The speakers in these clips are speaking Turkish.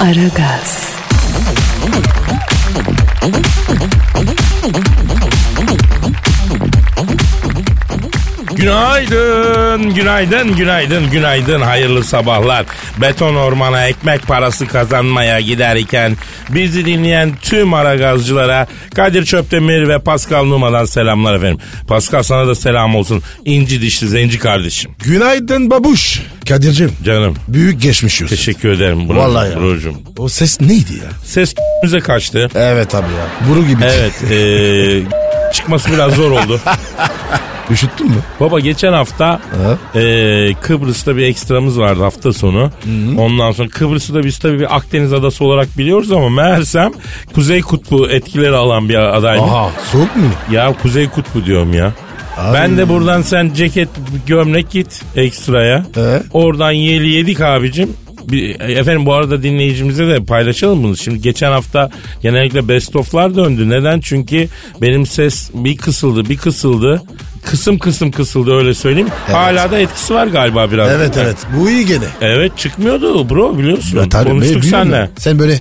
Aragaz, Günaydın, günaydın, günaydın, günaydın. Hayırlı sabahlar. Beton ormana ekmek parası kazanmaya giderken bizi dinleyen tüm aragazcılara Kadir Çöptemir ve Pascal Numa'dan selamlar efendim. Pascal sana da selam olsun. İnci dişli zenci kardeşim. Günaydın babuş. Kadir'cim Canım büyük geçmiş olsun. teşekkür ederim. Bro, Vallahi ya. Brocum. O ses neydi ya? Ses bize kaçtı. Evet abi ya. Buru gibi. Evet. eee, çıkması biraz zor oldu. Üşüttün mü? Baba geçen hafta eee, Kıbrıs'ta bir ekstramız vardı hafta sonu. Ondan sonra Kıbrıs'ı da biz tabii bir Akdeniz adası olarak biliyoruz ama meğersem Kuzey Kutbu etkileri alan bir adaymış. Aha soğuk mu? Ya Kuzey Kutbu diyorum ya. Abi. Ben de buradan sen ceket gömlek git ekstraya. He. Oradan yeli yedik abicim. Bir, efendim bu arada dinleyicimize de paylaşalım bunu. Şimdi geçen hafta genellikle best of'lar döndü. Neden? Çünkü benim ses bir kısıldı bir kısıldı. Kısım kısım kısıldı öyle söyleyeyim. Hala da etkisi var galiba biraz. Evet evet. Bu iyi gene. Evet çıkmıyordu bro biliyorsun. Ya tabii, Konuştuk ya. Sen böyle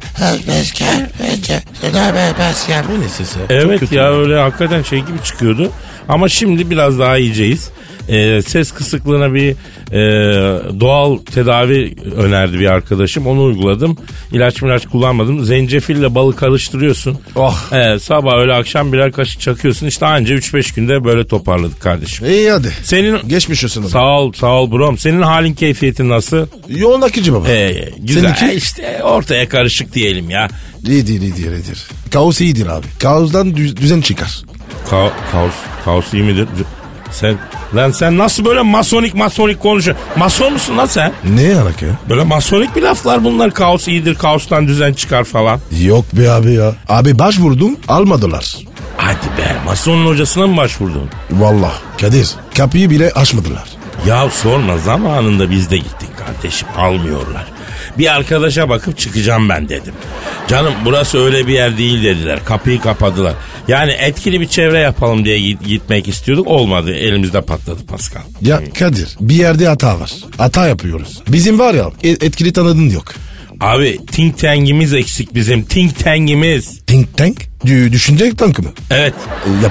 bu ne sesi? Evet ya öyle hakikaten şey gibi çıkıyordu. Ama şimdi biraz daha iyiceyiz. Ee, ses kısıklığına bir e, doğal tedavi önerdi bir arkadaşım. Onu uyguladım. İlaç milaç kullanmadım. Zencefille balı karıştırıyorsun. Oh. Ee, sabah öyle akşam birer kaşık çakıyorsun. İşte anca 3-5 günde böyle toparladık kardeşim. İyi hadi. Senin Geçmiş olsun. sağ ol sağ ol brom. Senin halin keyfiyetin nasıl? Yoğun akıcı baba. Ee, güzel Seninki? işte ortaya karışık diyelim ya. İyidir iyidir iyidir. Kaos iyidir abi. Kaosdan düz- düzen çıkar. Ka- kaos, kaos iyi midir? Sen lan sen nasıl böyle masonik masonik konuşuyorsun? Mason musun lan sen? Ne alaka ya? Böyle masonik bir laflar bunlar. Kaos iyidir, kaostan düzen çıkar falan. Yok be abi ya. Abi başvurdum almadılar. Hadi be, masonun hocasına mı başvurdun? Vallahi Kadir kapıyı bile açmadılar. Ya sorma zamanında biz de gittik kardeşim almıyorlar. Bir arkadaşa bakıp çıkacağım ben dedim. Canım burası öyle bir yer değil dediler. Kapıyı kapadılar. Yani etkili bir çevre yapalım diye git- gitmek istiyorduk. Olmadı. Elimizde patladı Pascal. Ya Kadir bir yerde hata var. Hata yapıyoruz. Bizim var ya e- etkili tanıdığın yok. Abi think tank'imiz eksik bizim. Think tank'imiz. Think tank? Dü- düşünce tankı mı? Evet.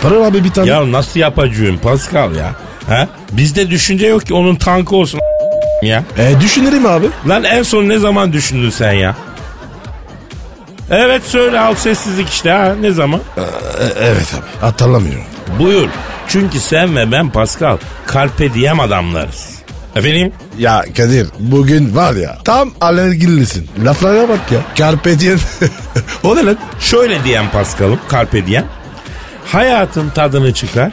E, abi bir tane. Ya nasıl yapacağım Pascal ya? Ha? Bizde düşünce yok ki onun tankı olsun ya. E, düşünelim abi. Lan en son ne zaman düşündün sen ya? Evet söyle al sessizlik işte ha ne zaman? E, evet abi hatırlamıyorum. Buyur. Çünkü sen ve ben Pascal carpe diem adamlarız. Efendim? Ya Kadir bugün var ya tam alergilisin. Laflara bak ya. Carpe diem. o ne lan? Şöyle diyen Pascal'ım carpe diem. Hayatın tadını çıkar.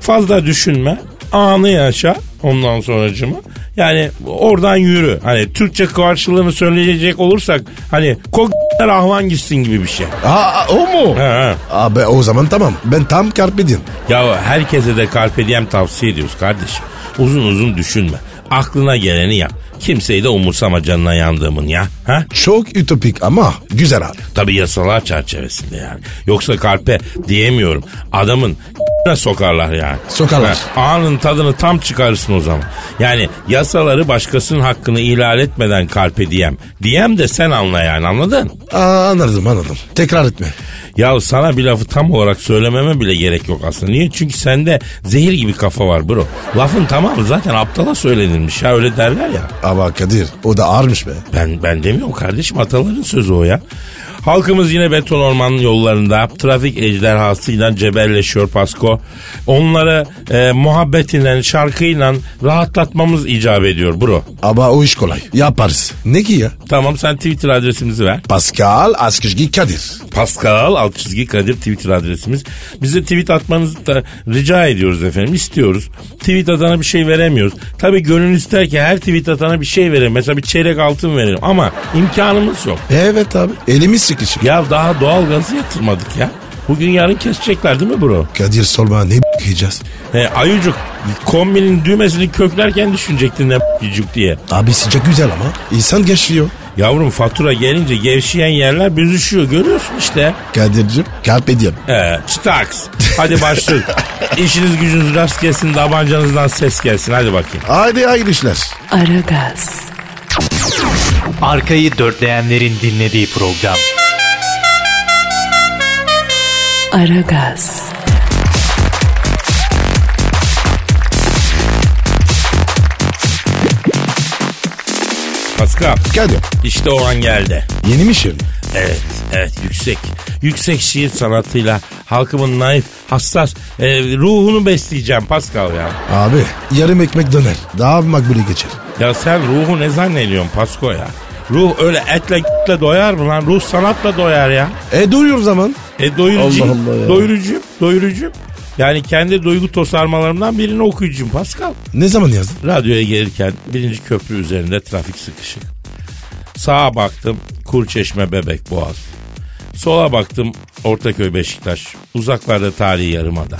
Fazla düşünme. Anı yaşa. Ondan sonracımı. Yani oradan yürü. Hani Türkçe karşılığını söyleyecek olursak hani kogler ahvan gitsin gibi bir şey. Aa, o mu? Ha, ha. Abi o zaman tamam. Ben tam carpe diem. Ya herkese de carpe diem tavsiye ediyoruz kardeşim. Uzun uzun düşünme. Aklına geleni yap. Kimseyi de umursama canına yandığımın ya. Ha? Çok ütopik ama güzel abi. Tabii yasalar çerçevesinde yani. Yoksa kalpe diyemiyorum. Adamın sokarlar yani. Sokarlar. Ha, anın tadını tam çıkarırsın o zaman. Yani yasaları başkasının hakkını ihlal etmeden kalpe diyem. Diyem de sen anla yani anladın? Aa, anladım anladım. Tekrar etme. Ya sana bir lafı tam olarak söylememe bile gerek yok aslında. Niye? Çünkü sende zehir gibi kafa var bro. Lafın tamamı zaten aptala söylenilmiş ya öyle derler ya. Ama Kadir o da ağırmış be. Ben ben demiyorum kardeşim ataların sözü o ya. Halkımız yine beton ormanın yollarında trafik ejderhasıyla cebelleşiyor Pasko. Onları e, muhabbetiyle, şarkıyla rahatlatmamız icap ediyor bro. Ama o iş kolay. Yaparız. Ne ki ya? Tamam sen Twitter adresimizi ver. Pascal Askışgi Kadir. Pascal çizgi Kadir Twitter adresimiz. Bize tweet atmanızı da rica ediyoruz efendim. istiyoruz. Tweet atana bir şey veremiyoruz. Tabii gönül ister ki her tweet atana bir şey verelim. Mesela bir çeyrek altın verelim ama imkanımız yok. Evet abi. Elimiz sıkışık. Ya daha doğal gazı yatırmadık ya. Bugün yarın kesecekler değil mi bro? Kadir sorma ne yiyeceğiz? He, ayucuk kombinin düğmesini köklerken düşünecektin ne yiyecek diye. Abi sıcak güzel ama. İnsan geçiyor. Yavrum fatura gelince gevşeyen yerler büzüşüyor görüyorsun işte. Kadir'cim carpe diem. Ee, çıtaks. Hadi başlayın. İşiniz gücünüz rast gelsin, tabancanızdan ses gelsin. Hadi bakayım. Haydi hayırlı işler. Aragaz, Arkayı dörtleyenlerin dinlediği program. Aragaz, Pascal, Kadir. işte o an geldi. Yeni mi şiir? Evet, evet yüksek. Yüksek şiir sanatıyla halkımın naif, hassas e, ruhunu besleyeceğim Pascal ya. Abi yarım ekmek döner. Daha makbule geçer. Ya sen ruhu ne zannediyorsun Pasko ya? Ruh öyle etle g***le doyar mı lan? Ruh sanatla doyar ya. E duyuyor zaman. E doyurucu, Allah Allah ya. doyurucu, doyurucu. Yani kendi duygu tosarmalarımdan birini okuyucum Pascal. Ne zaman yazdın? Radyoya gelirken birinci köprü üzerinde trafik sıkışık. Sağa baktım Kurçeşme Bebek Boğaz. Sola baktım Ortaköy Beşiktaş. Uzaklarda tarihi yarımada.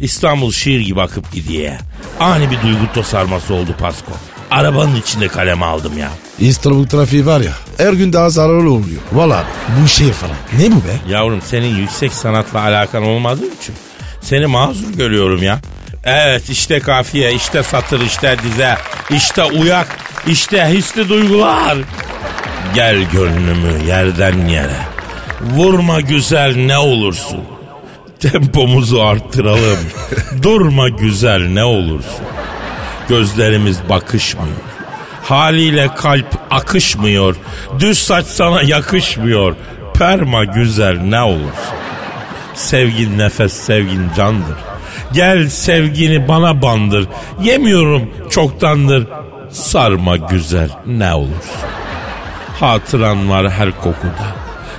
İstanbul şiir gibi akıp gidiyor. Ani bir duygu tosarması oldu Pasko. Arabanın içinde kaleme aldım ya. İstanbul trafiği var ya her gün daha zararlı oluyor. Valla bu şehir falan. Ne bu be? Yavrum senin yüksek sanatla alakan olmadığı için seni mazur görüyorum ya. Evet işte kafiye, işte satır, işte dize, işte uyak, işte hisli duygular. Gel gönlümü yerden yere. Vurma güzel ne olursun. Tempomuzu arttıralım. Durma güzel ne olursun. Gözlerimiz bakışmıyor. Haliyle kalp akışmıyor. Düz saç sana yakışmıyor. Perma güzel ne olursun. Sevgin nefes sevgin candır. Gel sevgini bana bandır. Yemiyorum çoktandır. Sarma güzel ne olursun. Hatıran var her kokuda.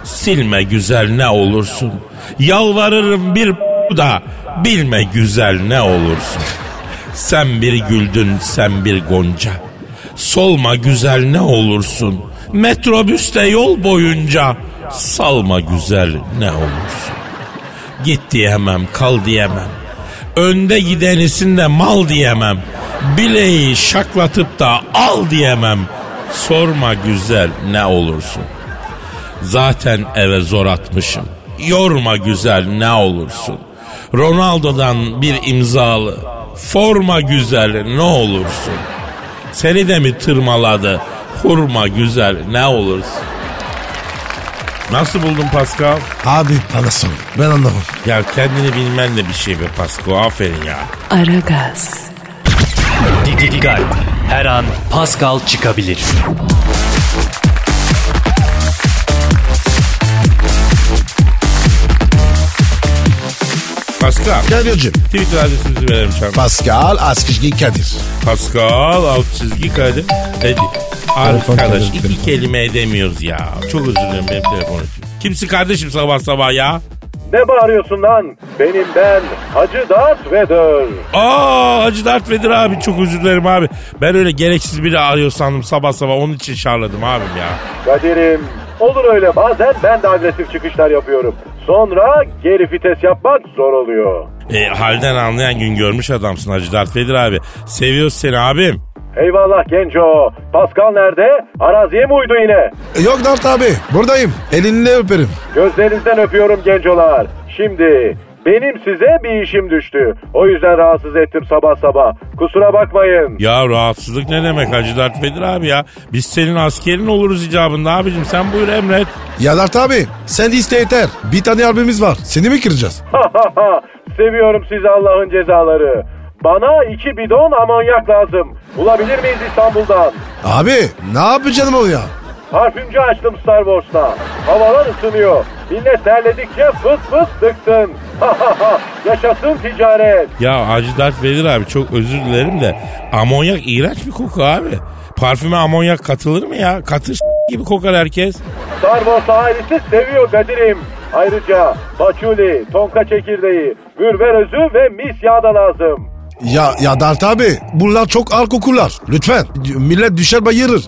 Silme güzel ne olursun. Yalvarırım bir da bilme güzel ne olursun. Sen bir güldün sen bir gonca. Solma güzel ne olursun. Metrobüste yol boyunca salma güzel ne olursun. Git diyemem kal diyemem. Önde gidenisin de mal diyemem. Bileği şaklatıp da al diyemem. Sorma güzel ne olursun. Zaten eve zor atmışım. Yorma güzel ne olursun. Ronaldo'dan bir imzalı. Forma güzel ne olursun. Seni de mi tırmaladı? Hurma güzel ne olursun. Nasıl buldun Pascal? Abi bana sor. Ben anlamam. Ya kendini bilmen de bir şey be Pascal. Aferin ya. Aragaz, Dikkat. Her an Pascal çıkabilir. Pascal. Kadir'cim. Twitter adresimizi verelim canım. Pascal Askışgi Kadir. Pascal alt çizgi kaydı. Dedi. Arkadaş iki telefon. kelime edemiyoruz ya. Çok özür dilerim benim telefon için. Kimsin kardeşim sabah sabah ya? Ne bağırıyorsun lan? Benim ben Hacı Dert Vedir. Aa Hacı Dert Vedir abi çok özür dilerim abi. Ben öyle gereksiz biri arıyor sandım sabah sabah onun için şarladım abim ya. Kadir'im olur öyle bazen ben de agresif çıkışlar yapıyorum. Sonra geri vites yapmak zor oluyor. E, halden anlayan gün görmüş adamsın Hacı Dert Vedir abi. Seviyoruz seni abim. Eyvallah genco. Pascal nerede? Araziye mi uydu yine? E, Yok Dart abi buradayım. Elinle öperim. Gözlerinizden öpüyorum gencolar. Şimdi benim size bir işim düştü. O yüzden rahatsız ettim sabah sabah. Kusura bakmayın. Ya rahatsızlık ne demek Hacı Dert Vedir abi ya. Biz senin askerin oluruz icabında abicim sen buyur emret. Ya Dart abi sen iste yeter. Bir tane albümümüz var. Seni mi kıracağız? Seviyorum sizi Allah'ın cezaları. Bana iki bidon amonyak lazım. Bulabilir miyiz İstanbul'dan? Abi ne yapacaksın onu ya? Parfümcü açtım Star Wars'ta. Havalar ısınıyor. Millet terledikçe fıs fıs sıksın. Yaşasın ticaret. Ya Hacı Dert Vedir abi çok özür dilerim de amonyak iğrenç bir koku abi. Parfüme amonyak katılır mı ya? Katır gibi kokar herkes. Star Wars ailesi seviyor Kadir'im. Ayrıca paçuli, tonka çekirdeği, mürver özü ve mis yağı da lazım. Ya ya Dert abi bunlar çok ağır kokular. Lütfen millet düşer bayılır.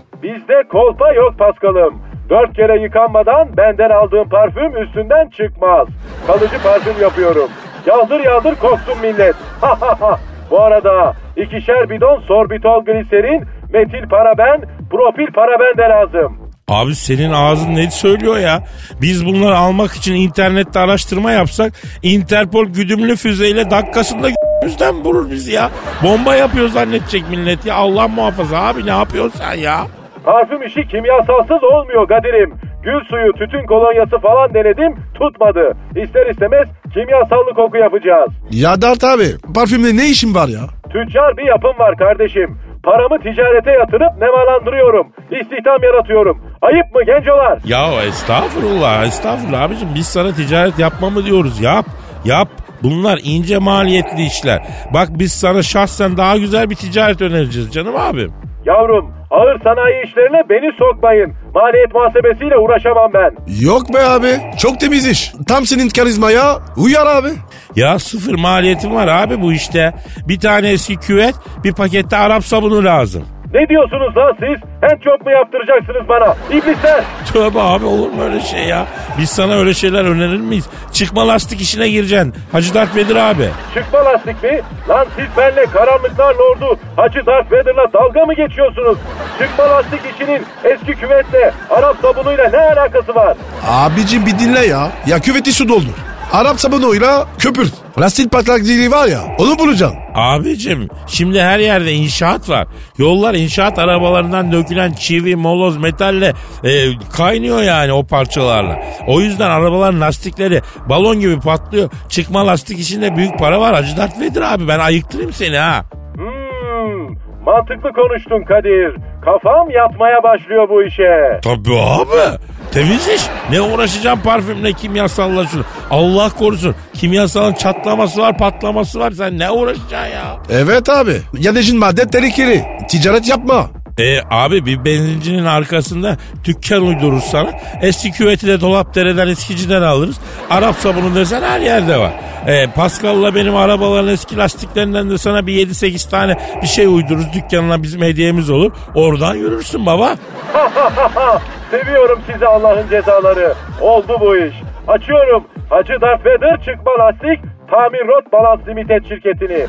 Bizde kolpa yok Paskal'ım. Dört kere yıkanmadan benden aldığım parfüm üstünden çıkmaz. Kalıcı parfüm yapıyorum. Yağdır yağdır koksun millet. Bu arada ikişer bidon sorbitol gliserin, metil paraben, propil paraben de lazım. Abi senin ağzın ne söylüyor ya? Biz bunları almak için internette araştırma yapsak Interpol güdümlü füzeyle dakikasında yüzden vurur bizi ya. Bomba yapıyor zannedecek millet ya. Allah muhafaza abi ne yapıyorsun sen ya? Parfüm işi kimyasalsız olmuyor Kadir'im. Gül suyu, tütün kolonyası falan denedim tutmadı. İster istemez kimyasallı koku yapacağız. Ya Dert abi parfümde ne işin var ya? Tüccar bir yapım var kardeşim. Paramı ticarete yatırıp nemalandırıyorum. İstihdam yaratıyorum. Ayıp mı gencolar? Ya estağfurullah estağfurullah abicim biz sana ticaret yapma mı diyoruz yap yap. Bunlar ince maliyetli işler. Bak biz sana şahsen daha güzel bir ticaret önereceğiz canım abim. Yavrum ağır sanayi işlerine beni sokmayın. Maliyet muhasebesiyle uğraşamam ben. Yok be abi çok temiz iş. Tam senin karizmaya uyar abi. Ya sıfır maliyetim var abi bu işte. Bir tane eski küvet bir pakette Arap sabunu lazım. Ne diyorsunuz lan siz? Hem çok mu yaptıracaksınız bana? İblisler! Tövbe abi olur mu öyle şey ya? Biz sana öyle şeyler önerir miyiz? Çıkma lastik işine gireceksin. Hacı Dert Vedir abi. Çıkma lastik mi? Lan siz benle karanlıklar lordu Hacı Darth Vader'la dalga mı geçiyorsunuz? Çıkma lastik işinin eski küvetle Arap sabunuyla ne alakası var? Abicim bir dinle ya. Ya küveti su doldur. Arap sabunuyla köpürt. Lastik patlakçılığı var ya onu bulacaksın. Abicim şimdi her yerde inşaat var. Yollar inşaat arabalarından dökülen çivi, moloz, metalle e, kaynıyor yani o parçalarla. O yüzden arabaların lastikleri balon gibi patlıyor. Çıkma lastik işinde büyük para var. Hacı Dert Vedir abi ben ayıktırayım seni ha. Hmm, mantıklı konuştun Kadir. Kafam yatmaya başlıyor bu işe. Tabii abi. Temiz iş. Ne uğraşacağım parfümle kimyasalla şunu. Allah korusun. Kimyasalın çatlaması var patlaması var. Sen ne uğraşacaksın ya? Evet abi. Yanıcın madde tehlikeli. Ticaret yapma. E abi bir benzincinin arkasında dükkan uydururuz sana. Eski küveti de dolap dereden eskiciden alırız. Arap sabunu desen her yerde var. E, Pascal'la benim arabaların eski lastiklerinden de sana bir 7-8 tane bir şey uydururuz. Dükkanına bizim hediyemiz olur. Oradan yürürsün baba. Seviyorum sizi Allah'ın cezaları. Oldu bu iş. Açıyorum. Hacı Darth Vader çıkma lastik Tamir Rot Balans Limited şirketini.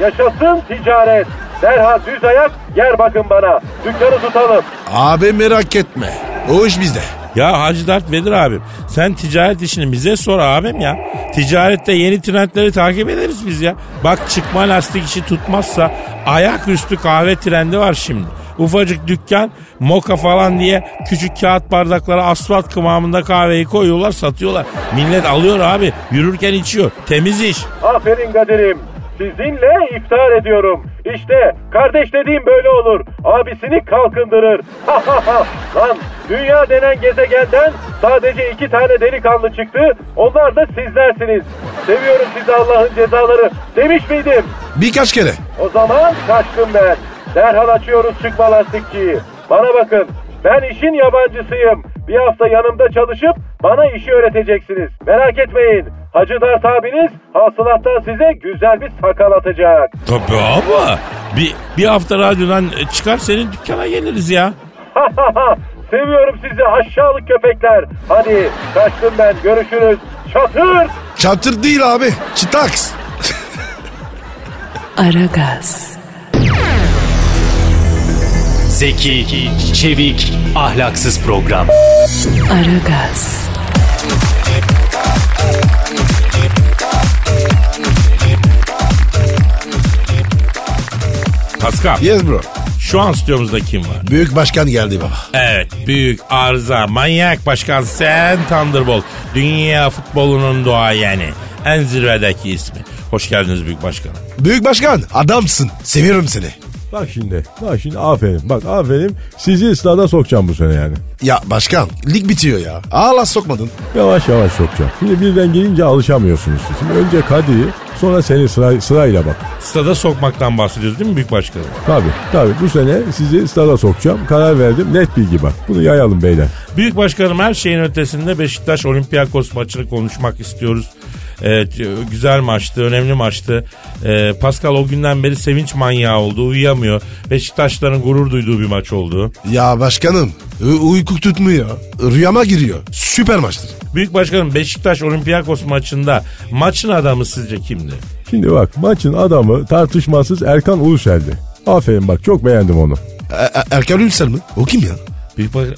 Yaşasın ticaret. Derhal düz ayak yer bakın bana. Dükkanı tutalım. Abi merak etme. O iş bizde. Ya Hacı Dert Vedir abim sen ticaret işini bize sor abim ya. Ticarette yeni trendleri takip ederiz biz ya. Bak çıkma lastik işi tutmazsa ayaküstü kahve trendi var şimdi. Ufacık dükkan moka falan diye küçük kağıt bardaklara asfalt kıvamında kahveyi koyuyorlar satıyorlar. Millet alıyor abi yürürken içiyor. Temiz iş. Aferin Kadir'im. Sizinle iftar ediyorum. İşte kardeş dediğim böyle olur. Abisini kalkındırır. Lan dünya denen gezegenden sadece iki tane delikanlı çıktı. Onlar da sizlersiniz. Seviyorum sizi Allah'ın cezaları demiş miydim? Birkaç kere. O zaman kaçtım ben. Derhal açıyoruz çıkma lastikçiyi. Bana bakın ben işin yabancısıyım. Bir hafta yanımda çalışıp bana işi öğreteceksiniz. Merak etmeyin. Hacı Dert abiniz hasılattan size güzel bir sakal atacak. Tabii abi. Bir, bir hafta radyodan çıkar senin dükkana geliriz ya. Seviyorum sizi aşağılık köpekler. Hadi kaçtım ben görüşürüz. Çatır. Çatır değil abi. Çıtaks. Aragaz, Zeki, çevik, ahlaksız program. Aragaz, Pascal Yes bro. şu an stüdyomuzda kim var? Büyük başkan geldi baba. Evet büyük arıza manyak başkan sen Thunderbolt. Dünya futbolunun duayeni. En zirvedeki ismi. Hoş geldiniz büyük başkanım. Büyük başkan adamsın. Seviyorum seni. Bak şimdi. Bak şimdi aferin. Bak aferin. Sizi stada sokacağım bu sene yani. Ya başkan lig bitiyor ya. Ağla sokmadın. Yavaş yavaş sokacağım. Şimdi birden gelince alışamıyorsunuz siz. Şimdi önce Kadir'i sonra seni sıra, sırayla bak. Stada sokmaktan bahsediyoruz değil mi büyük başkanım? Tabii tabii bu sene sizi stada sokacağım. Karar verdim. Net bilgi bak. Bunu yayalım beyler. Büyük başkanım her şeyin ötesinde Beşiktaş Olympiakos maçını konuşmak istiyoruz. Evet, güzel maçtı, önemli maçtı. Ee, Pascal o günden beri sevinç manyağı oldu, uyuyamıyor. Beşiktaşların gurur duyduğu bir maç oldu. Ya başkanım u- uyku tutmuyor. Rüyama giriyor. Süper maçtır. Büyük başkanım Beşiktaş Olympiakos maçında maçın adamı sizce kimdi? Şimdi bak maçın adamı tartışmasız Erkan Ulusel'di. Aferin bak çok beğendim onu. E- E- Erkan Ülsel mi? O kim ya? Büyük, baş-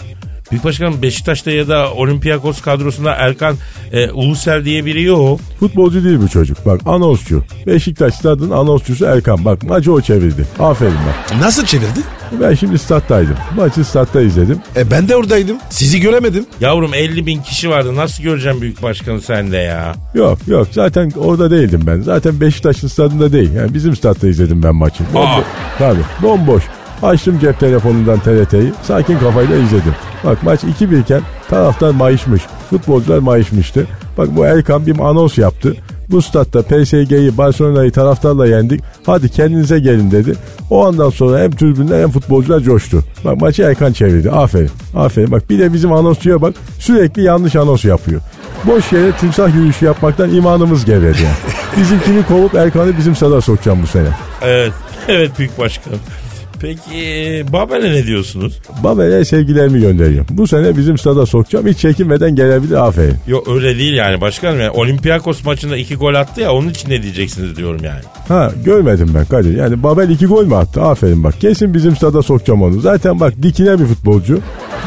Büyük başkanım Beşiktaş'ta ya da Olympiakos kadrosunda Erkan e, Ulusel diye biri yok. Futbolcu değil bu çocuk. Bak anonsçu. Beşiktaş stadının anonsçusu Erkan. Bak maçı o çevirdi. Aferin bak. Nasıl çevirdi? Ben şimdi stat'taydım. Maçı statta izledim. E ben de oradaydım. Sizi göremedim. Yavrum 50 bin kişi vardı nasıl göreceğim büyük başkanı sende ya? Yok yok zaten orada değildim ben. Zaten Beşiktaş'ın stadında değil. Yani bizim statta izledim ben maçı. Bombo- Tabii bomboş. Açtım cep telefonundan TRT'yi. Sakin kafayla izledim. Bak maç 2-1 iken taraftar mayışmış. Futbolcular mayışmıştı. Bak bu Erkan bir anons yaptı. Bu statta PSG'yi Barcelona'yı taraftarla yendik. Hadi kendinize gelin dedi. O andan sonra hem tribünler hem futbolcular coştu. Bak maçı Erkan çevirdi. Aferin. Aferin. Bak bir de bizim anonsçuya bak. Sürekli yanlış anons yapıyor. Boş yere timsah yürüyüşü yapmaktan imanımız gevredi yani. Bizimkini kovup Erkan'ı bizim sada sokacağım bu sene. Evet, evet büyük başkanım. Peki Babel'e ne diyorsunuz? Babel'e sevgilerimi gönderiyorum. Bu sene bizim stada sokacağım. Hiç çekinmeden gelebilir aferin. Yok öyle değil yani başkanım. Yani Olympiakos maçında iki gol attı ya onun için ne diyeceksiniz diyorum yani. Ha görmedim ben Kadir. Yani Babel iki gol mü attı? Aferin bak. Kesin bizim stada sokacağım onu. Zaten bak dikine bir futbolcu.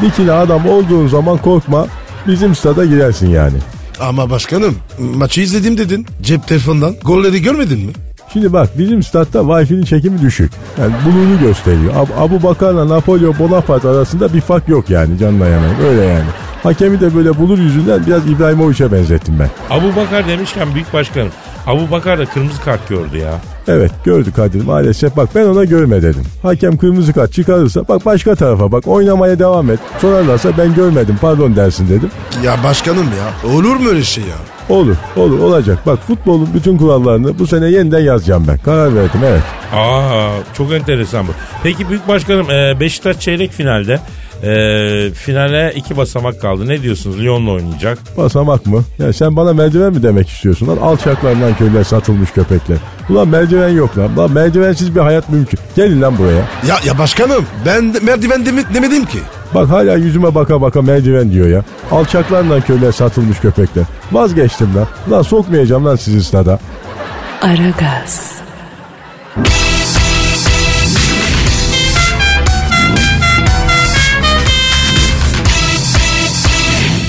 Dikine adam olduğun zaman korkma. Bizim stada girersin yani. Ama başkanım maçı izledim dedin. Cep telefondan. Golleri görmedin mi? Şimdi bak bizim statta Wi-Fi'nin çekimi düşük. Yani buluğunu gösteriyor. Ab- Abu Bakar'la Napolyon Bonaparte arasında bir fark yok yani canına yanan. Öyle yani. Hakemi de böyle bulur yüzünden biraz İbrahimovic'e benzettim ben. Abu Bakar demişken büyük başkanım. Abu Bakar da kırmızı kart gördü ya. Evet gördü Kadir maalesef bak ben ona görme dedim. Hakem kırmızı kart çıkarırsa bak başka tarafa bak oynamaya devam et. Sorarlarsa ben görmedim pardon dersin dedim. Ya başkanım ya olur mu öyle şey ya? Olur olur olacak. Bak futbolun bütün kurallarını bu sene yeniden yazacağım ben. Karar verdim evet. Aa çok enteresan bu. Peki büyük başkanım e, Beşiktaş çeyrek finalde. E, finale iki basamak kaldı. Ne diyorsunuz? Lyon'la oynayacak. Basamak mı? Ya sen bana merdiven mi demek istiyorsun lan? Alçaklarından köyler satılmış köpekler. Ulan merdiven yok lan. Lan merdivensiz bir hayat mümkün. Gelin lan buraya. Ya ya başkanım ben de merdiven demi- demedim ki. Bak hala yüzüme baka baka merdiven diyor ya. Alçaklarla köyler satılmış köpekler. Vazgeçtim lan. Lan sokmayacağım lan sizi stada. Aragaz.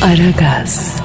Aragaz.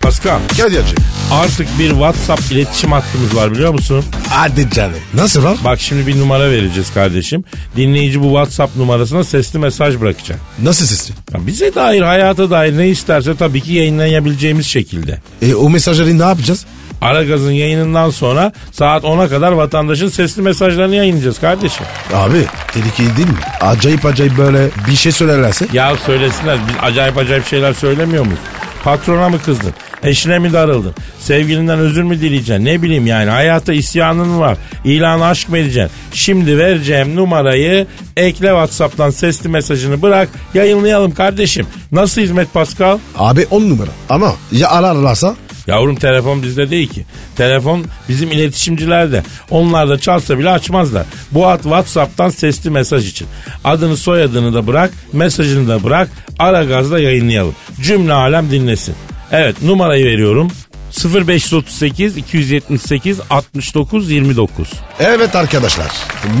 Pascal Kadir'cim. artık bir WhatsApp iletişim hattımız var biliyor musun? Hadi canım. Nasıl var? Bak şimdi bir numara vereceğiz kardeşim. Dinleyici bu WhatsApp numarasına sesli mesaj bırakacak. Nasıl sesli? Ya bize dair, hayata dair ne isterse tabii ki yayınlayabileceğimiz şekilde. E o mesajları ne yapacağız? Aragaz'ın yayınından sonra saat 10'a kadar vatandaşın sesli mesajlarını yayınlayacağız kardeşim. Abi tehlikeli değil mi? Acayip acayip böyle bir şey söylerlerse. Ya söylesinler biz acayip acayip şeyler söylemiyor muyuz? Patrona mı kızdın? Eşine mi darıldın? Sevgilinden özür mü dileyeceksin? Ne bileyim yani hayata isyanın var. İlan aşk mı edeceksin? Şimdi vereceğim numarayı ekle Whatsapp'tan sesli mesajını bırak yayınlayalım kardeşim. Nasıl hizmet Pascal? Abi on numara. Ama ya ararlarsa? Yavrum telefon bizde değil ki. Telefon bizim iletişimcilerde. Onlar da çalsa bile açmazlar. Bu at WhatsApp'tan sesli mesaj için. Adını soyadını da bırak, mesajını da bırak. Ara gazla yayınlayalım. Cümle alem dinlesin. Evet numarayı veriyorum. 0538 278 69 29. Evet arkadaşlar.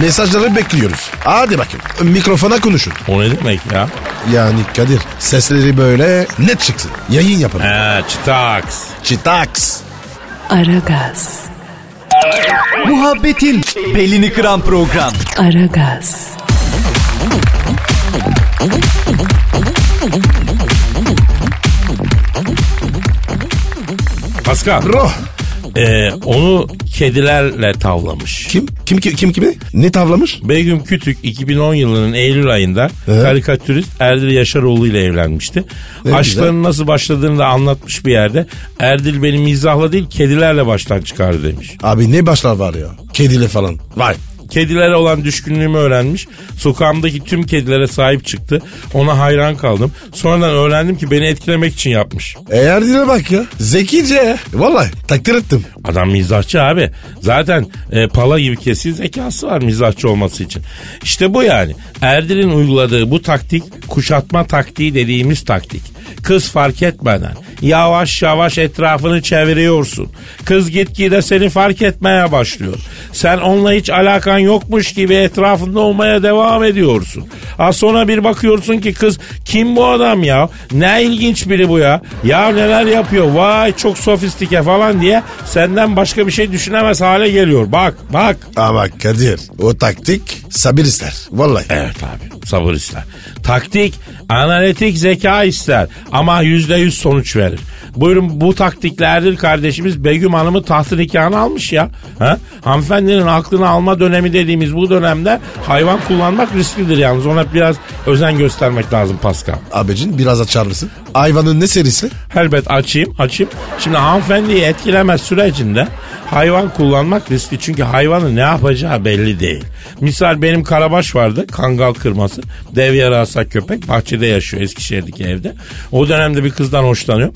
Mesajları bekliyoruz. Hadi bakayım. Mikrofona konuşun. O ne demek ya? Yani Kadir sesleri böyle net çıksın. Yayın yapalım. He çıtaks. Çitaks. Aragaz. Muhabbetin belini kıran program. Aragaz. Pascal. Bro. e, onu kedilerle tavlamış. Kim? Kim kim kim kimi? Ne tavlamış? Begüm Kütük 2010 yılının Eylül ayında karikatürist Erdil Yaşaroğlu ile evlenmişti. Ne Aşklarının nasıl başladığını da anlatmış bir yerde. Erdil beni mizahla değil kedilerle baştan çıkardı demiş. Abi ne başlar var ya? Kediyle falan. Vay. Kedilere olan düşkünlüğümü öğrenmiş. Sokağımdaki tüm kedilere sahip çıktı. Ona hayran kaldım. Sonradan öğrendim ki beni etkilemek için yapmış. Eğer dile bak ya. Zekice. Vallahi takdir ettim. Adam mizahçı abi. Zaten e, pala gibi kesin zekası var mizahçı olması için. İşte bu yani. Erdil'in uyguladığı bu taktik kuşatma taktiği dediğimiz taktik. Kız fark etmeden yavaş yavaş etrafını çeviriyorsun. Kız gitgide seni fark etmeye başlıyor. Sen onunla hiç alakan yokmuş gibi etrafında olmaya devam ediyorsun. Az sonra bir bakıyorsun ki kız kim bu adam ya? Ne ilginç biri bu ya? Ya neler yapıyor? Vay çok sofistike falan diye senden başka bir şey düşünemez hale geliyor. Bak bak. Ama Kadir o taktik sabır ister. Vallahi. Evet abi sabır ister. Taktik analitik zeka ister ama yüzde yüz sonuç verir. together. Buyurun bu taktikle Erdil kardeşimiz Begüm Hanım'ı tahtı nikahını almış ya. Ha? Hanımefendinin aklını alma dönemi dediğimiz bu dönemde hayvan kullanmak risklidir yalnız. Ona biraz özen göstermek lazım Pascal. Abicin biraz açar mısın? Hayvanın ne serisi? Elbet açayım açayım. Şimdi hanımefendiyi etkilemez sürecinde hayvan kullanmak riskli. Çünkü hayvanın ne yapacağı belli değil. Misal benim karabaş vardı kangal kırması. Dev yarasa köpek bahçede yaşıyor Eskişehir'deki evde. O dönemde bir kızdan hoşlanıyor.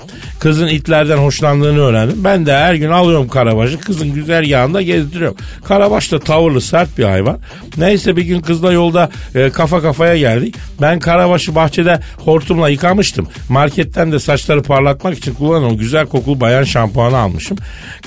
Kızın itlerden hoşlandığını öğrendim. Ben de her gün alıyorum karabaşı kızın güzel yağında gezdiriyorum. Karabaş da tavırlı sert bir hayvan. Neyse bir gün kızla yolda e, kafa kafaya geldik. Ben karabaşı bahçede hortumla yıkamıştım. Marketten de saçları parlatmak için kullanılan o güzel kokulu bayan şampuanı almışım.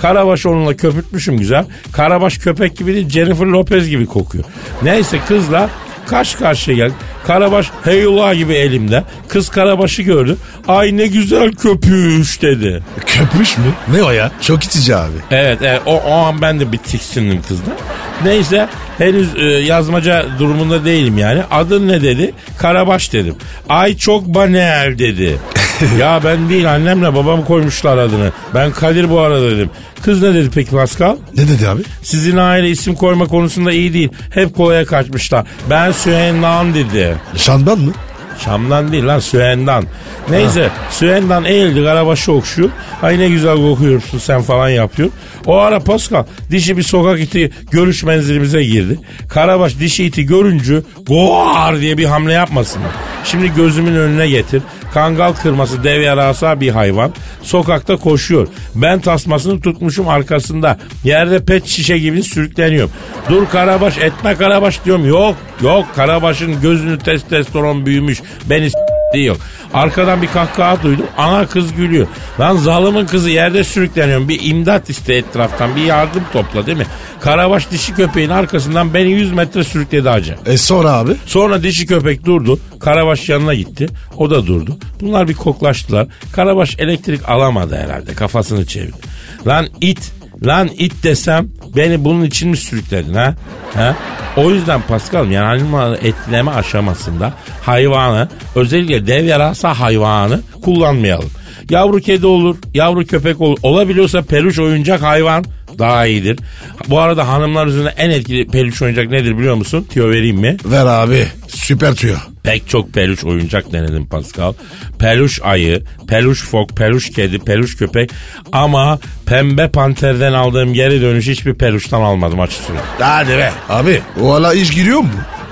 Karabaş onunla köpürtmüşüm güzel. Karabaş köpek gibi değil Jennifer Lopez gibi kokuyor. Neyse kızla karşı karşıya geldik. Karabaş heyula gibi elimde. Kız Karabaş'ı gördü. Ay ne güzel köpüş dedi. Köpüş mü? Ne o ya? Çok itici abi. Evet, evet o, o an ben de bir tiksindim kızdan. Neyse henüz e, yazmaca durumunda değilim yani. Adın ne dedi? Karabaş dedim. Ay çok banal dedi. ya ben değil annemle babam koymuşlar adını. Ben Kadir bu arada dedim. Kız ne dedi peki Pascal? Ne dedi abi? Sizin aile isim koyma konusunda iyi değil. Hep kolaya kaçmışlar. Ben Süheyman dedi. Şandan mı? Şam'dan değil lan Sühendan. Neyse Sühendan eğildi karabaşı okşuyor. Ay ne güzel kokuyorsun sen falan yapıyor. O ara Pascal dişi bir sokak iti görüş menzilimize girdi. Karabaş dişi iti görünce goar diye bir hamle yapmasın. Şimdi gözümün önüne getir. Kangal kırması dev yarasa bir hayvan. Sokakta koşuyor. Ben tasmasını tutmuşum arkasında. Yerde pet şişe gibi sürükleniyorum. Dur Karabaş etme Karabaş diyorum. Yok yok Karabaş'ın gözünü testosteron büyümüş. Beni s- diyor. Arkadan bir kahkaha duydum. Ana kız gülüyor. Lan zalımın kızı yerde sürükleniyorum. Bir imdat iste etraftan. Bir yardım topla değil mi? Karabaş dişi köpeğin arkasından beni 100 metre sürükledi hacı. E sonra abi? Sonra dişi köpek durdu. Karabaş yanına gitti. O da durdu. Bunlar bir koklaştılar. Karabaş elektrik alamadı herhalde. Kafasını çevirdi. Lan it, lan it desem beni bunun için mi sürükledin ha? ha? O yüzden Pascal yani animal etleme aşamasında hayvanı özellikle dev yarasa hayvanı kullanmayalım. Yavru kedi olur, yavru köpek olur. Olabiliyorsa peluş oyuncak hayvan daha iyidir. Bu arada hanımlar üzerinde en etkili peluş oyuncak nedir biliyor musun? Tüyo vereyim mi? Ver abi. Süper tüyo. Pek çok peluş oyuncak denedim Pascal. Peluş ayı, peluş fok, peluş kedi, peluş köpek. Ama pembe panterden aldığım geri dönüş hiçbir peluştan almadım açıkçası. Hadi be. Abi o hala iş giriyor mu?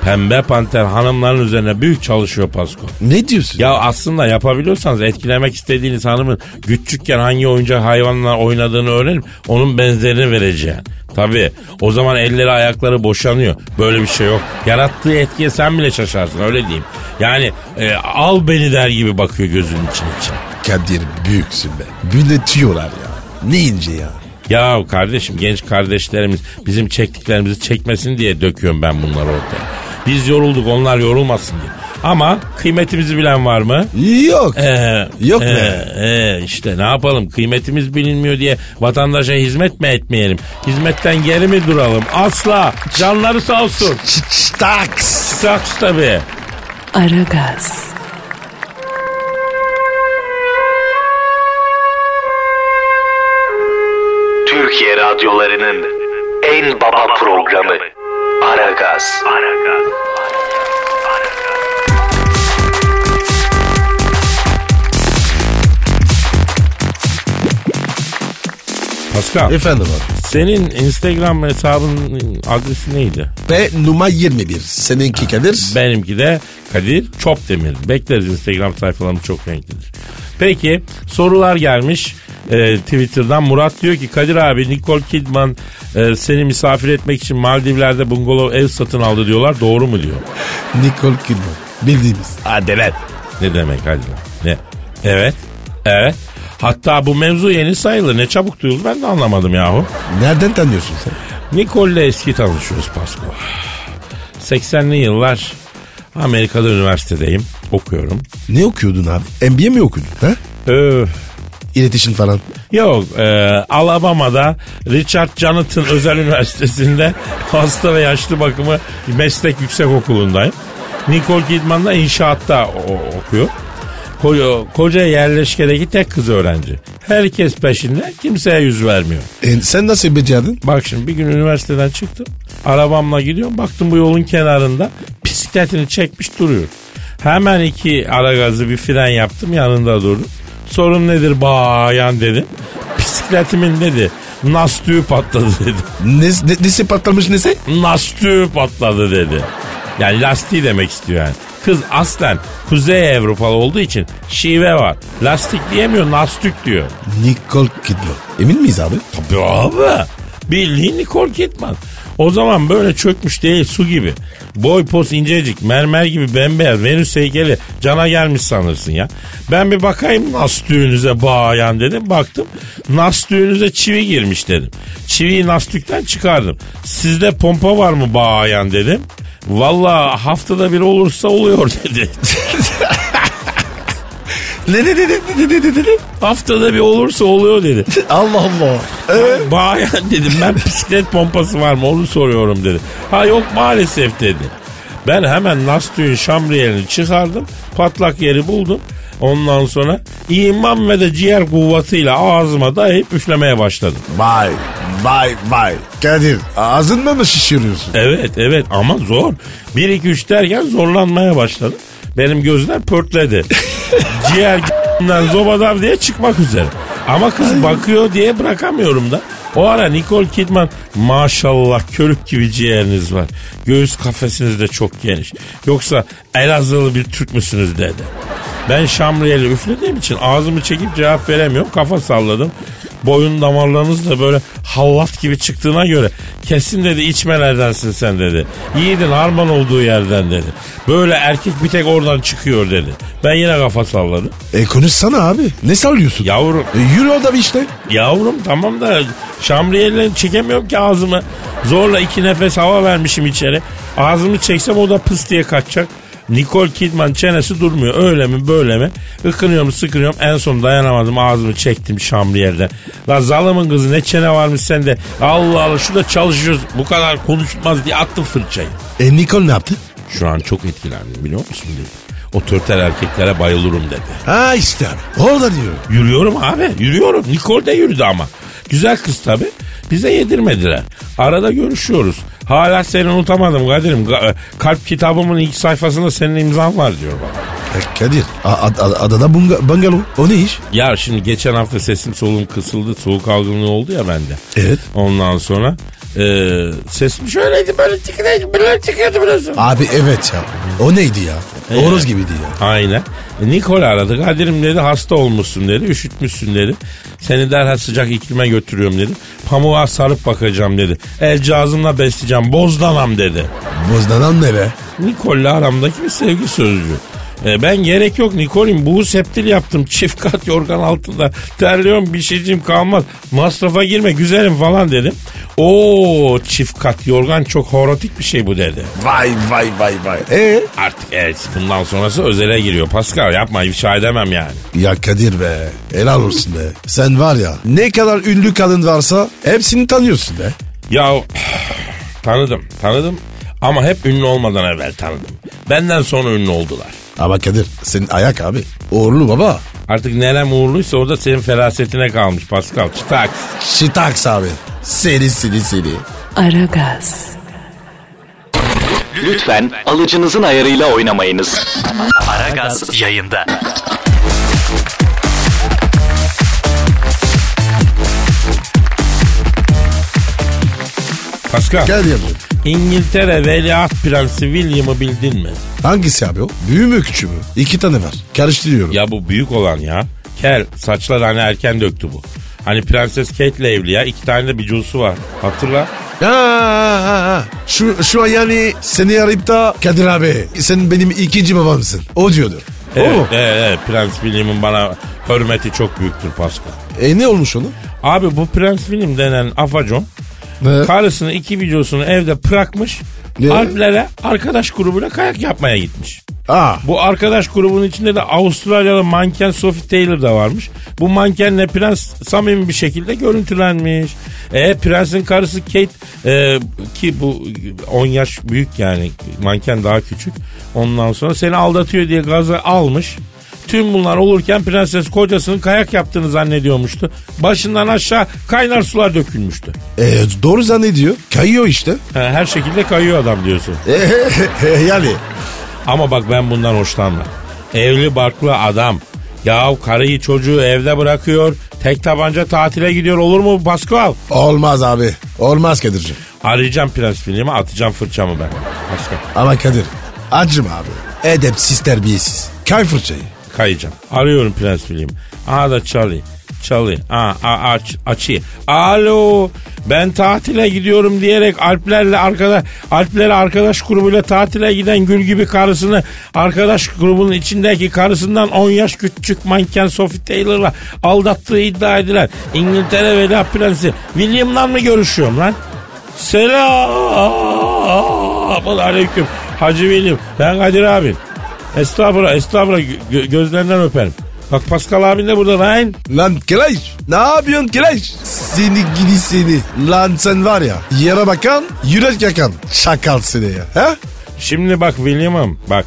Pembe panter hanımların üzerine büyük çalışıyor Pascal. Ne diyorsun? Ya aslında yapabiliyorsanız etkilemek istediğiniz hanımın küçükken hangi oyuncak hayvanlar oynadığını öğrenip onun benzerini vereceğin. Tabii o zaman elleri ayakları boşanıyor. Böyle bir şey yok. Yarattığı etkiye sen bile şaşarsın öyle diyeyim. Yani e, al beni der gibi bakıyor gözünün içine içine. Kadir büyüksün be. Büyületiyorlar ya. Ne ince ya. Ya kardeşim genç kardeşlerimiz bizim çektiklerimizi çekmesin diye döküyorum ben bunları ortaya. Biz yorulduk onlar yorulmasın diye. Ama kıymetimizi bilen var mı? Yok. Ee, Yok ee, be. ee, işte ne yapalım kıymetimiz bilinmiyor diye vatandaşa hizmet mi etmeyelim? Hizmetten geri mi duralım? Asla. Canları sağ olsun. Staks. Saks tabii. Aragaz, Türkiye radyolarının en baba programı Aragaz. Pascal Efendim abi. senin Instagram hesabının adresi neydi? P numara 21. Seninki Kadir. Benimki de Kadir Çopdemir. Bekleriz Instagram sayfalarımız çok renklidir. Peki sorular gelmiş e, Twitter'dan. Murat diyor ki Kadir abi Nicole Kidman e, seni misafir etmek için Maldivler'de bungalov ev satın aldı diyorlar. Doğru mu diyor? Nicole Kidman. Bildiğimiz. Hadi evet. Ne demek hadi lan? Ne? Evet. Evet. Hatta bu mevzu yeni sayılır. Ne çabuk duyuldu ben de anlamadım yahu. Nereden tanıyorsun sen? Nicole'le eski tanışıyoruz Pasko. 80'li yıllar Amerika'da üniversitedeyim. Okuyorum. Ne okuyordun abi? MBA mi okudun? Ha? Öf. İletişim falan. Yok e, Alabama'da Richard Jonathan Özel Üniversitesi'nde hasta ve yaşlı bakımı meslek yüksek okulundayım. Nicole Kidman da inşaatta o- okuyor. Ko- koca yerleşkedeki tek kız öğrenci. Herkes peşinde kimseye yüz vermiyor. E, sen nasıl becerdin? Bak şimdi bir gün üniversiteden çıktım. Arabamla gidiyorum. Baktım bu yolun kenarında bisikletini çekmiş duruyor. Hemen iki ara gazı bir fren yaptım yanında durdum. Sorun nedir bayan dedim. Bisikletimin dedi lastiği patladı dedi. Ne, ne, nesi patlamış nesi? Lastiği patladı dedi. Yani lastiği demek istiyor yani. Kız aslen Kuzey Avrupalı olduğu için şive var. Lastik diyemiyor lastik diyor. Nicole Kidman. Emin miyiz abi? Tabii abi. Bildiğin Nicole Kidman. O zaman böyle çökmüş değil su gibi. Boy pos incecik mermer gibi bembeyaz Venüs heykeli cana gelmiş sanırsın ya. Ben bir bakayım nas düğünüze bayan dedim. Baktım nas düğünüze çivi girmiş dedim. Çiviyi nastükten çıkardım. Sizde pompa var mı bayan dedim. Valla haftada bir olursa oluyor dedi. Ne ne ne ne ne ne? haftada bir olursa oluyor dedi. Allah Allah. Ee? Bayan dedim ben bisiklet pompası var mı onu soruyorum dedi. Ha yok maalesef dedi. Ben hemen Nastü'nün şamriyelini çıkardım. Patlak yeri buldum. Ondan sonra iman ve de ciğer kuvvetiyle ağzıma dayayıp üflemeye başladım. Vay vay vay. Kadir ağzınla mı şişiriyorsun? Evet evet ama zor. 1 2 3 derken zorlanmaya başladım. Benim gözler pörtledi. Ciğer zobadav diye çıkmak üzere. Ama kız bakıyor diye bırakamıyorum da. O ara Nicole Kidman maşallah körük gibi ciğeriniz var. Göğüs kafesiniz de çok geniş. Yoksa Elazığlı bir Türk müsünüz dedi. Ben şamriyeli üflediğim için ağzımı çekip cevap veremiyorum. Kafa salladım. Boyun damarlarınız da böyle hallat gibi çıktığına göre kesin dedi içmelerdensin sen dedi. Yiğidin harman olduğu yerden dedi. Böyle erkek bir tek oradan çıkıyor dedi. Ben yine kafa salladım. E konuşsana abi. Ne sallıyorsun? Yavrum E, yürü bir işte. Yavrum tamam da şamriyelle çekemiyorum ki ağzımı. Zorla iki nefes hava vermişim içeri. Ağzımı çeksem o da pıs diye kaçacak. Nicole Kidman çenesi durmuyor. Öyle mi böyle mi? Ikınıyorum sıkınıyorum. En son dayanamadım ağzımı çektim şamriyelden. La zalımın kızı ne çene varmış sende. Allah Allah şurada çalışıyoruz. Bu kadar konuşmaz diye attım fırçayı. E Nicole ne yaptı? Şu an çok etkilendim biliyor musun dedi. Otoriter erkeklere bayılırım dedi. Ha işte abi. Orada diyor. Yürüyorum abi yürüyorum. Nicole de yürüdü ama. Güzel kız tabi. Bize yedirmediler. Arada görüşüyoruz. Hala seni unutamadım Kadir'im. Kalp kitabımın ilk sayfasında senin imzan var diyor bana. E, Kadir a- a- a- adada bunga- bungalov. O ne iş? Ya şimdi geçen hafta sesim soluğum kısıldı. Soğuk algınlığı oldu ya bende. Evet. Ondan sonra e, sesim şöyleydi böyle çıkıyordu. Böyle çıkıyordu biliyorsun. Abi evet ya. O neydi ya? Horoz gibiydi ya. Aynen. E, Nikol aradı. Kadir'im dedi hasta olmuşsun dedi. Üşütmüşsün dedi. Seni derhal sıcak iklime götürüyorum dedi. Pamuğa sarıp bakacağım dedi. El cihazımla besleyeceğim. Bozdanam dedi. Bozdanan ne be? Nikol'le aramdaki bir sevgi sözcüğü. E, ben gerek yok Nikol'im bu septil yaptım çift kat yorgan altında terliyorum bir şeyciğim kalmaz masrafa girme güzelim falan dedim. Oo çift kat yorgan çok horotik bir şey bu dedi. Vay vay vay vay. E Artık evet bundan sonrası özele giriyor Pascal yapma ifşa edemem yani. Ya Kadir be. Helal olsun be. Sen var ya ne kadar ünlü kadın varsa hepsini tanıyorsun be. Ya tanıdım tanıdım ama hep ünlü olmadan evvel tanıdım. Benden sonra ünlü oldular. Ama Kadir senin ayak abi. Uğurlu baba. Artık nerem uğurluysa orada senin ferasetine kalmış Pascal. Çıtak. Şitaks abi. Seri seri seri. Aragaz, Lütfen alıcınızın ayarıyla oynamayınız. Aragaz yayında. Pascal. Gel yapayım. İngiltere Veliaht Prensi William'ı bildin mi? Hangisi abi o? Büyü mü küçüğü mü? İki tane var. Karıştırıyorum. Ya bu büyük olan ya. Kel saçlar hani erken döktü bu. Hani Prenses Kate'le evli ya. iki tane de bir cusu var. Hatırla. Ha, ha, ha, ha. Şu, şu an yani seni arayıp da Kadir abi sen benim ikinci babamsın. O diyordur. Evet, O mu? evet, evet. Prens William'ın bana hürmeti çok büyüktür Pascal. E ne olmuş onu? Abi bu Prens William denen afacon Ne? karısını iki videosunu evde bırakmış. Ne? Alplere arkadaş grubuyla kayak yapmaya gitmiş. Aa, Bu arkadaş grubunun içinde de Avustralyalı manken Sophie Taylor da varmış. Bu mankenle prens samimi bir şekilde görüntülenmiş. E prensin karısı Kate e, ki bu 10 yaş büyük yani manken daha küçük. Ondan sonra seni aldatıyor diye gazı almış. Tüm bunlar olurken prenses kocasının kayak yaptığını zannediyormuştu. Başından aşağı kaynar sular dökülmüştü. e, doğru zannediyor. Kayıyor işte. Ha, her şekilde kayıyor adam diyorsun. E, yani. Ama bak ben bundan hoşlanmam. Evli barklı adam. Ya karıyı çocuğu evde bırakıyor. Tek tabanca tatile gidiyor olur mu Pascal? Olmaz abi. Olmaz Kadir'cim. Arayacağım Prens William'ı atacağım fırçamı ben. Pascal Ama Kadir acıma abi. Edepsiz terbiyesiz. Kay fırçayı. Kayacağım. Arıyorum Prens William'ı. Aha da çalıyor. Çalıyor. Aa, aa, aç, açıyor. Alo ben tatile gidiyorum diyerek Alplerle arkadaş Alplere arkadaş grubuyla tatile giden gül gibi karısını arkadaş grubunun içindeki karısından 10 yaş küçük manken Sophie Taylor'la aldattığı iddia edilen İngiltere Veliaht Prensi William'la mı görüşüyorum lan? Selam aleyküm Hacı William ben Kadir abin. Estağfurullah estağfurullah Gö- gözlerinden öperim. Bak Pascal abin de burada lan. Lan Keleş. Ne yapıyorsun Keleş? Seni gidi seni. Lan sen var ya. Yere bakan yürek yakan. Şakal seni ya. He? Şimdi bak William'ım bak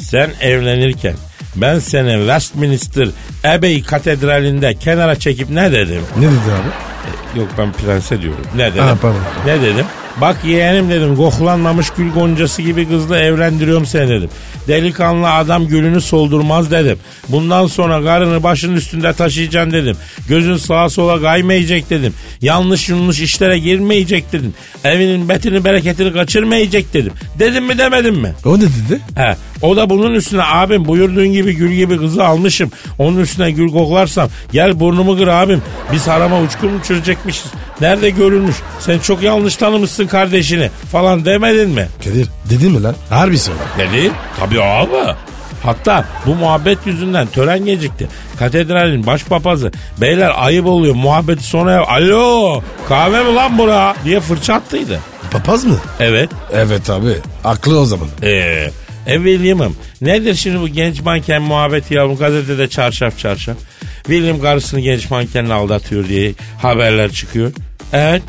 sen evlenirken ben seni Westminster Abbey Katedrali'nde kenara çekip ne dedim? Ne dedi abi? Yok ben prense diyorum. Ne dedim? Ha, pardon. Ne dedim? Bak yeğenim dedim koklanmamış gül goncası gibi kızla evlendiriyorum seni dedim. Delikanlı adam gülünü soldurmaz dedim. Bundan sonra karını başının üstünde taşıyacaksın dedim. Gözün sağa sola kaymayacak dedim. Yanlış yanlış işlere girmeyecek dedim. Evinin betini bereketini kaçırmayacak dedim. Dedim mi demedim mi? O ne dedi? He, o da bunun üstüne abim buyurduğun gibi gül gibi kızı almışım. Onun üstüne gül koklarsam gel burnumu kır abim. Biz harama uçkur mu çözecekmişiz. Nerede görülmüş? Sen çok yanlış tanımışsın kardeşini falan demedin mi? Kadir dedi mi lan? Harbi söyle. Dedi. Tabii abi. Hatta bu muhabbet yüzünden tören gecikti. Katedralin başpapazı beyler ayıp oluyor muhabbeti sonra yap. Alo kahve mi lan bura diye fırça attıydı. Papaz mı? Evet. Evet abi. Aklı o zaman. Ee, e William'ım nedir şimdi bu genç manken muhabbeti yavrum gazetede çarşaf çarşaf. William karısını genç mankenle aldatıyor diye haberler çıkıyor. Evet.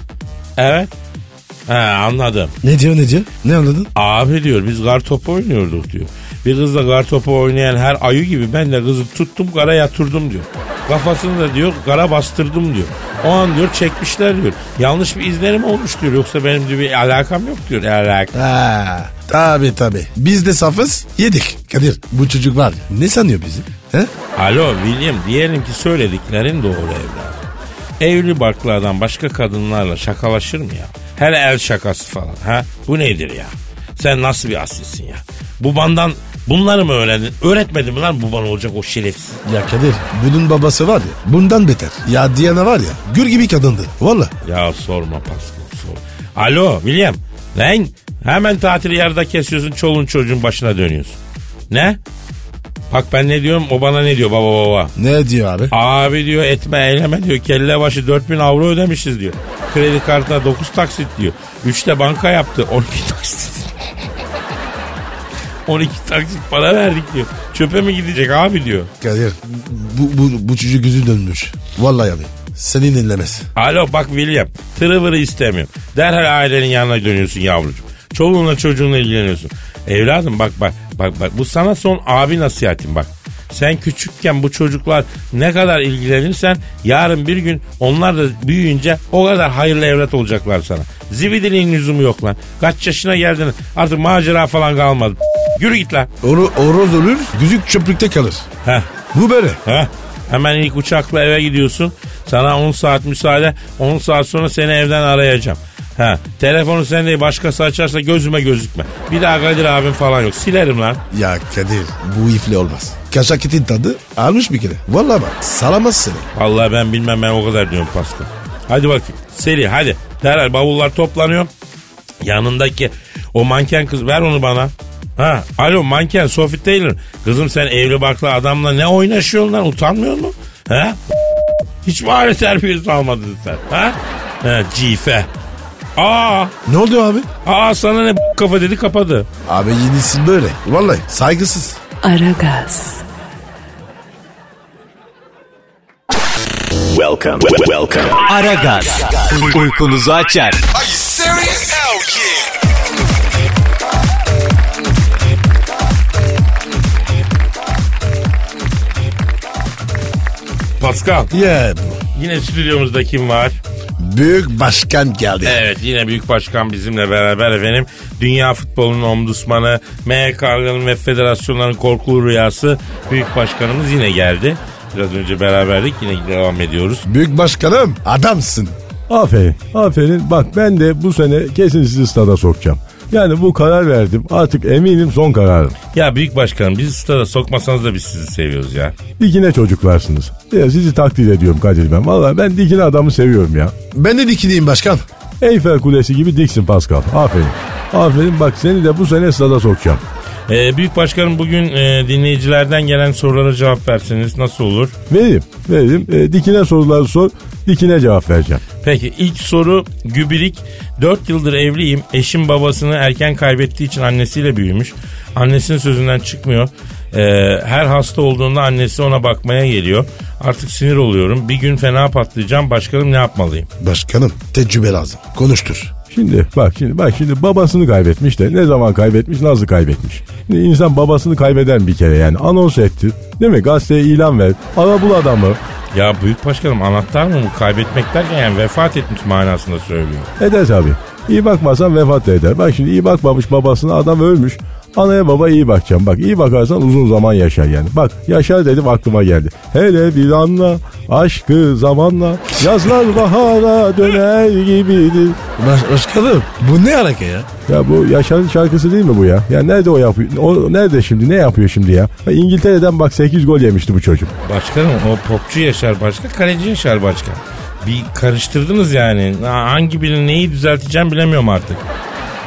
Evet. He anladım. Ne diyor ne diyor? Ne anladın? Abi diyor biz kar topu oynuyorduk diyor. Bir kızla kar topu oynayan her ayı gibi ben de kızı tuttum kara yatırdım diyor. Kafasını da diyor kara bastırdım diyor. O an diyor çekmişler diyor. Yanlış bir izlenim olmuş diyor. Yoksa benim diyor bir alakam yok diyor. Alaka. Ha, tabi tabi. Biz de safız yedik. Kadir bu çocuk var. ya, Ne sanıyor bizi? He? Alo William diyelim ki söylediklerin doğru evladım. Evli barklı adam başka kadınlarla şakalaşır mı ya? Her el şakası falan ha? Bu nedir ya? Sen nasıl bir asilsin ya? Babandan bunları mı öğrendin? Öğretmedin mi lan baban olacak o şerefsiz? Ya Kadir bunun babası var ya bundan beter. Ya Diana var ya gül gibi kadındı. Valla. Ya sorma Pascal sor. Alo William. Lan hemen tatili yarıda kesiyorsun çoluğun çocuğun başına dönüyorsun. Ne? Bak ben ne diyorum o bana ne diyor baba baba. Ne diyor abi? Abi diyor etme eyleme diyor kelle başı 4000 avro ödemişiz diyor. Kredi kartına 9 taksit diyor. 3'te banka yaptı 12 taksit. 12 taksit para verdik diyor. Çöpe mi gidecek abi diyor. Kadir bu, bu, bu çocuk yüzü dönmüş. Vallahi abi. Seni dinlemez. Alo bak William tırıvırı istemiyorum. Derhal ailenin yanına dönüyorsun yavrucuğum. Çoluğunla çocuğunla ilgileniyorsun. Evladım bak bak bak bak bu sana son abi nasihatim bak. Sen küçükken bu çocuklar ne kadar ilgilenirsen yarın bir gün onlar da büyüyünce o kadar hayırlı evlat olacaklar sana. Zibidiliğin lüzumu yok lan. Kaç yaşına geldin artık macera falan kalmadı. Yürü git lan. Oru, oroz ölür, düdük çöplükte kalır. Heh. Bu böyle. Heh. Hemen ilk uçakla eve gidiyorsun. Sana 10 saat müsaade. 10 saat sonra seni evden arayacağım. Ha, telefonu sen değil başkası açarsa gözüme gözükme. Bir daha Kadir abim falan yok. Silerim lan. Ya Kadir bu ifli olmaz. Kaşak etin tadı almış bir kere. Vallahi bak salamaz seni. Vallahi ben bilmem ben o kadar diyorum Pascal. Hadi bakayım. Seri hadi. Derhal bavullar toplanıyor. Yanındaki o manken kız ver onu bana. Ha, alo manken Sophie Taylor. Kızım sen evli barklı adamla ne oynaşıyorsun lan utanmıyor musun? Ha? Hiç aile terbiyesi almadın sen? Ha? Ha, cife. Aa, Ne oldu abi? aa sana ne kafa dedi kapadı. Abi yenisin böyle. Vallahi saygısız. Aragaz, Welcome. Welcome. Aragaz. Uykunuzu açar. Pascal Yeah. yine stüdyomuzda kim var? Büyük başkan geldi. Evet yine Büyük Başkan bizimle beraber efendim. Dünya futbolunun omdusmanı, MHK'nın ve federasyonların korkulu rüyası Büyük Başkanımız yine geldi. Biraz önce beraberdik yine devam ediyoruz. Büyük başkanım adamsın. Aferin. Aferin. Bak ben de bu sene kesin sizi stada sokacağım. Yani bu karar verdim. Artık eminim son kararım. Ya Büyük Başkanım bizi stada sokmasanız da biz sizi seviyoruz ya. Dikine çocuklarsınız. Ya sizi takdir ediyorum Kadir ben. Valla ben dikine adamı seviyorum ya. Ben de dikileyim başkan. Eyfel Kulesi gibi diksin Pascal. Aferin. Aferin bak seni de bu sene stada sokacağım. Ee, Büyük Başkanım bugün e, dinleyicilerden gelen sorulara cevap verseniz nasıl olur? Vereyim. Vereyim. E, dikine soruları sor. Dikine cevap vereceğim. Peki ilk soru Gübirik. 4 yıldır evliyim. Eşim babasını erken kaybettiği için annesiyle büyümüş. Annesinin sözünden çıkmıyor. Ee, her hasta olduğunda annesi ona bakmaya geliyor. Artık sinir oluyorum. Bir gün fena patlayacağım. Başkanım ne yapmalıyım? Başkanım tecrübe lazım. Konuştur. Şimdi bak şimdi bak şimdi babasını kaybetmiş de ne zaman kaybetmiş nasıl kaybetmiş. Şimdi insan babasını kaybeden bir kere yani anons etti. Değil mi? Gazeteye ilan ver. Ara bul adamı. Ya büyük başkanım anahtar mı bu? Kaybetmek derken yani vefat etmiş manasında söylüyor. Eder tabii. İyi bakmazsan vefat da eder. Bak şimdi iyi bakmamış babasına adam ölmüş. Anaya baba iyi bakacağım. Bak iyi bakarsan uzun zaman yaşar yani. Bak yaşar dedim aklıma geldi. Hele bir anla aşkı zamanla yazlar bahara döner gibidir. Baş, başkanım bu ne hareket ya? Ya bu Yaşar'ın şarkısı değil mi bu ya? Ya nerede o yapıyor? O nerede şimdi? Ne yapıyor şimdi ya? ya İngiltere'den bak 8 gol yemişti bu çocuk. Başkanım o popçu Yaşar başka, kaleci Yaşar başka. Bir karıştırdınız yani. Ha, Hangi birini neyi düzelteceğim bilemiyorum artık.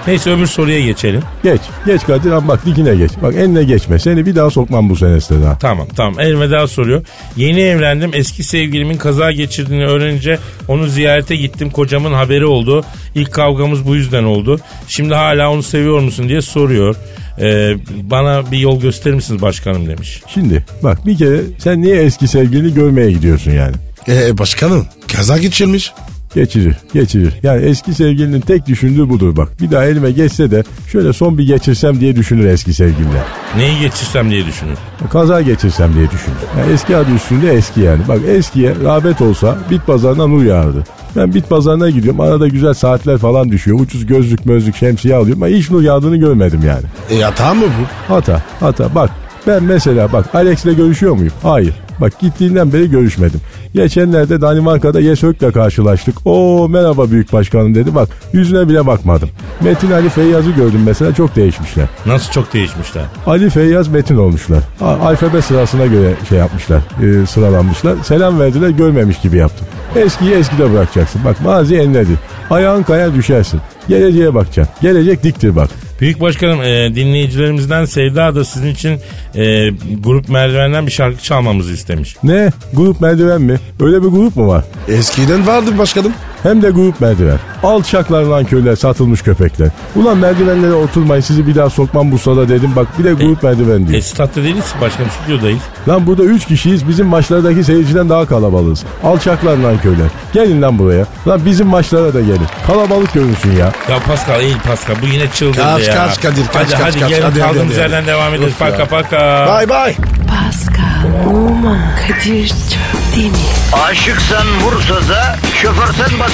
Neyse öbür soruya geçelim. Geç. Geç Kadir ama bak dikine geç. Bak eline geçme. Seni bir daha sokmam bu seneste daha. Tamam tamam elveda soruyor. Yeni evlendim eski sevgilimin kaza geçirdiğini öğrenince onu ziyarete gittim. Kocamın haberi oldu. İlk kavgamız bu yüzden oldu. Şimdi hala onu seviyor musun diye soruyor. Ee, bana bir yol gösterir misiniz başkanım demiş. Şimdi bak bir kere sen niye eski sevgilini görmeye gidiyorsun yani? Ee, başkanım kaza geçirmiş. Geçirir, geçirir. Yani eski sevgilinin tek düşündüğü budur bak. Bir daha elime geçse de şöyle son bir geçirsem diye düşünür eski sevgililer. Neyi geçirsem diye düşünür. Kaza geçirsem diye düşünür. Yani eski adı üstünde eski yani. Bak eskiye rağbet olsa bit pazarından nur yağardı. Ben bit pazarına gidiyorum. Arada güzel saatler falan düşüyor. Ucuz gözlük mözlük şemsiye alıyorum. Ama hiç nur yağdığını görmedim yani. E hata mı bu? Hata, hata. Bak ben mesela bak Alex'le görüşüyor muyum? Hayır. Bak gittiğinden beri görüşmedim. Geçenlerde Danimarka'da Yesök'le karşılaştık. O merhaba büyük başkanım dedi. Bak yüzüne bile bakmadım. Metin Ali Feyyaz'ı gördüm mesela çok değişmişler. Nasıl çok değişmişler. Ali Feyyaz Metin olmuşlar. Alfabe sırasına göre şey yapmışlar, e, sıralanmışlar. Selam verdiler görmemiş gibi yaptım. Eskiyi eskide bırakacaksın. Bak mazi enledir. Ayağın kayar düşersin. Geleceğe bakacaksın. Gelecek diktir bak. Büyük başkanım e, dinleyicilerimizden Sevda da sizin için e, grup merdivenden bir şarkı çalmamızı istemiş. Ne? Grup merdiven mi? Öyle bir grup mu var? Eskiden vardı başkanım. Hem de grup merdiven. Alçaklar lan köyler satılmış köpekler. Ulan merdivenlere oturmayın sizi bir daha sokmam bu sada dedim. Bak bir de grup merdiven diyor. E statta değiliz ki başkanım stüdyodayız. Lan burada 3 kişiyiz bizim maçlardaki seyirciden daha kalabalığız. Alçaklar lan köyler. Gelin lan buraya. Lan bizim maçlara da gelin. Kalabalık görünsün ya. Ya Pascal iyi Pascal bu yine çıldırdı Kaç, ya. kaç Kadir, kaç, hadi kaç, hadi kaç. gelin Hadi, kaldığımız hadi. yerden devam ya. Paka paka. Bye. Pascal, Pascal, Oman, Kadir çok değil mi? Aşıksan vursa da, şoförsen başkasın.